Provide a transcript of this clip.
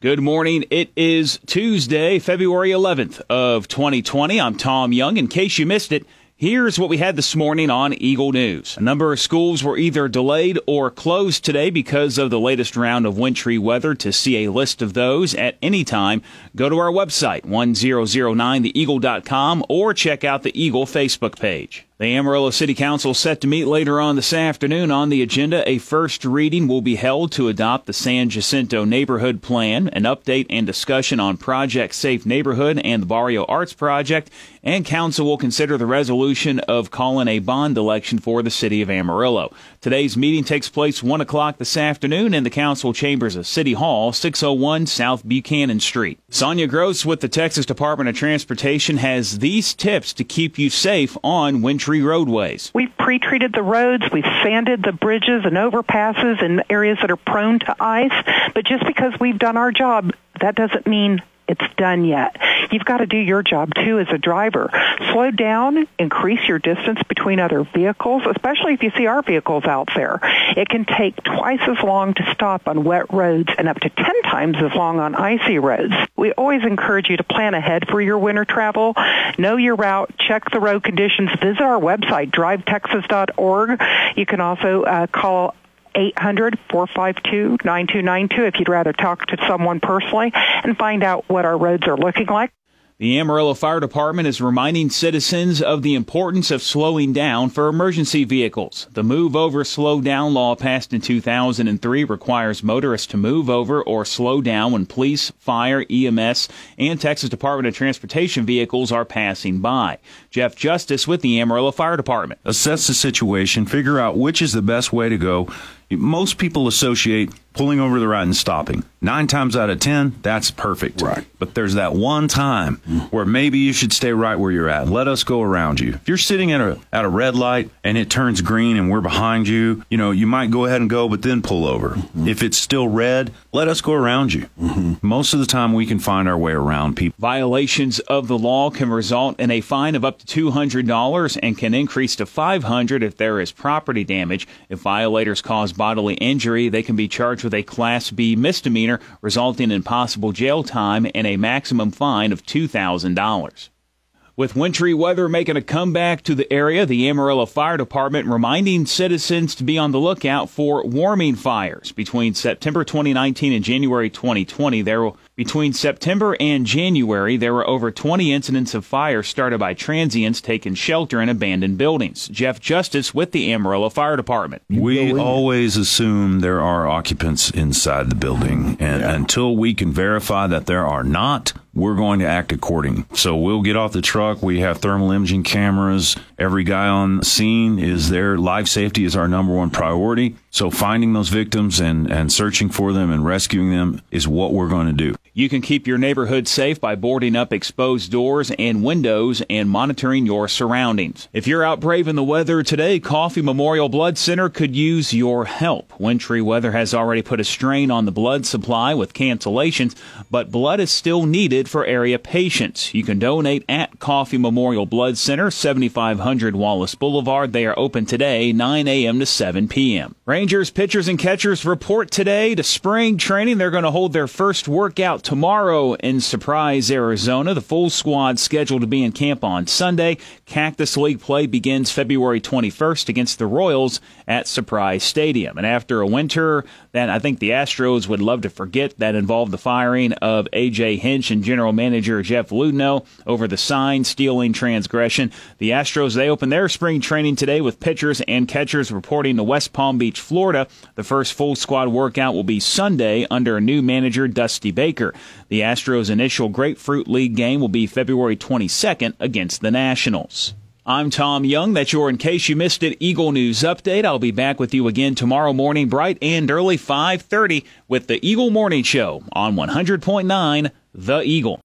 Good morning. It is Tuesday, February 11th of 2020. I'm Tom Young. In case you missed it, Here's what we had this morning on Eagle News. A number of schools were either delayed or closed today because of the latest round of wintry weather. To see a list of those at any time, go to our website, 1009theeagle.com, or check out the Eagle Facebook page. The Amarillo City Council set to meet later on this afternoon. On the agenda, a first reading will be held to adopt the San Jacinto Neighborhood Plan, an update and discussion on Project Safe Neighborhood and the Barrio Arts Project, and Council will consider the resolution of calling a bond election for the City of Amarillo. Today's meeting takes place 1 o'clock this afternoon in the Council chambers of City Hall, 601 South Buchanan Street. Sonia Gross with the Texas Department of Transportation has these tips to keep you safe on winter roadways. We've pre-treated the roads, we've sanded the bridges and overpasses in areas that are prone to ice, but just because we've done our job, that doesn't mean it's done yet. You've got to do your job too as a driver. Slow down, increase your distance between other vehicles, especially if you see our vehicles out there. It can take twice as long to stop on wet roads and up to 10 times as long on icy roads. We always encourage you to plan ahead for your winter travel. Know your route, check the road conditions, visit our website, drivetexas.org. You can also uh, call 800-452-9292 if you'd rather talk to someone personally and find out what our roads are looking like. The Amarillo Fire Department is reminding citizens of the importance of slowing down for emergency vehicles. The Move Over Slow Down law passed in 2003 requires motorists to move over or slow down when police, fire, EMS, and Texas Department of Transportation vehicles are passing by. Jeff Justice with the Amarillo Fire Department. Assess the situation, figure out which is the best way to go. Most people associate pulling over the road and stopping. Nine times out of ten, that's perfect. Right. But there's that one time where maybe you should stay right where you're at. Let us go around you. If you're sitting at a at a red light and it turns green and we're behind you, you know, you might go ahead and go, but then pull over. Mm-hmm. If it's still red, let us go around you. Mm-hmm. Most of the time, we can find our way around people. Violations of the law can result in a fine of up to two hundred dollars and can increase to five hundred if there is property damage. If violators cause bodily injury, they can be charged with a Class B misdemeanor, resulting in possible jail time and a maximum fine of $2,000. With wintry weather making a comeback to the area, the Amarillo Fire Department reminding citizens to be on the lookout for warming fires. Between September 2019 and January 2020, there will between September and January, there were over 20 incidents of fire started by transients taking shelter in abandoned buildings. Jeff Justice with the Amarillo Fire Department. We always assume there are occupants inside the building, and yeah. until we can verify that there are not, we're going to act according. So we'll get off the truck. We have thermal imaging cameras. Every guy on scene is there. Life safety is our number one priority. So finding those victims and, and searching for them and rescuing them is what we're going to do. You can keep your neighborhood safe by boarding up exposed doors and windows and monitoring your surroundings. If you're out braving the weather today, Coffee Memorial Blood Center could use your help. Wintry weather has already put a strain on the blood supply with cancellations, but blood is still needed for area patients. You can donate at Coffee Memorial Blood Center, 7500 Wallace Boulevard. They are open today, 9 a.m. to 7 p.m. Rangers pitchers and catchers report today to spring training. They're going to hold their first workout tomorrow in Surprise, Arizona. The full squad scheduled to be in camp on Sunday. Cactus League play begins February 21st against the Royals at Surprise Stadium. And after a winter that I think the Astros would love to forget that involved the firing of A.J. Hinch and general manager Jeff Luhnow over the sign stealing transgression, the Astros, they open their spring training today with pitchers and catchers reporting to West Palm Beach, Florida. The first full squad workout will be Sunday under new manager Dusty Baker. The Astros' initial Grapefruit League game will be February 22nd against the Nationals. I'm Tom Young. That's your In Case You Missed It Eagle News Update. I'll be back with you again tomorrow morning, bright and early, 5.30 with the Eagle Morning Show on 100.9 The Eagle.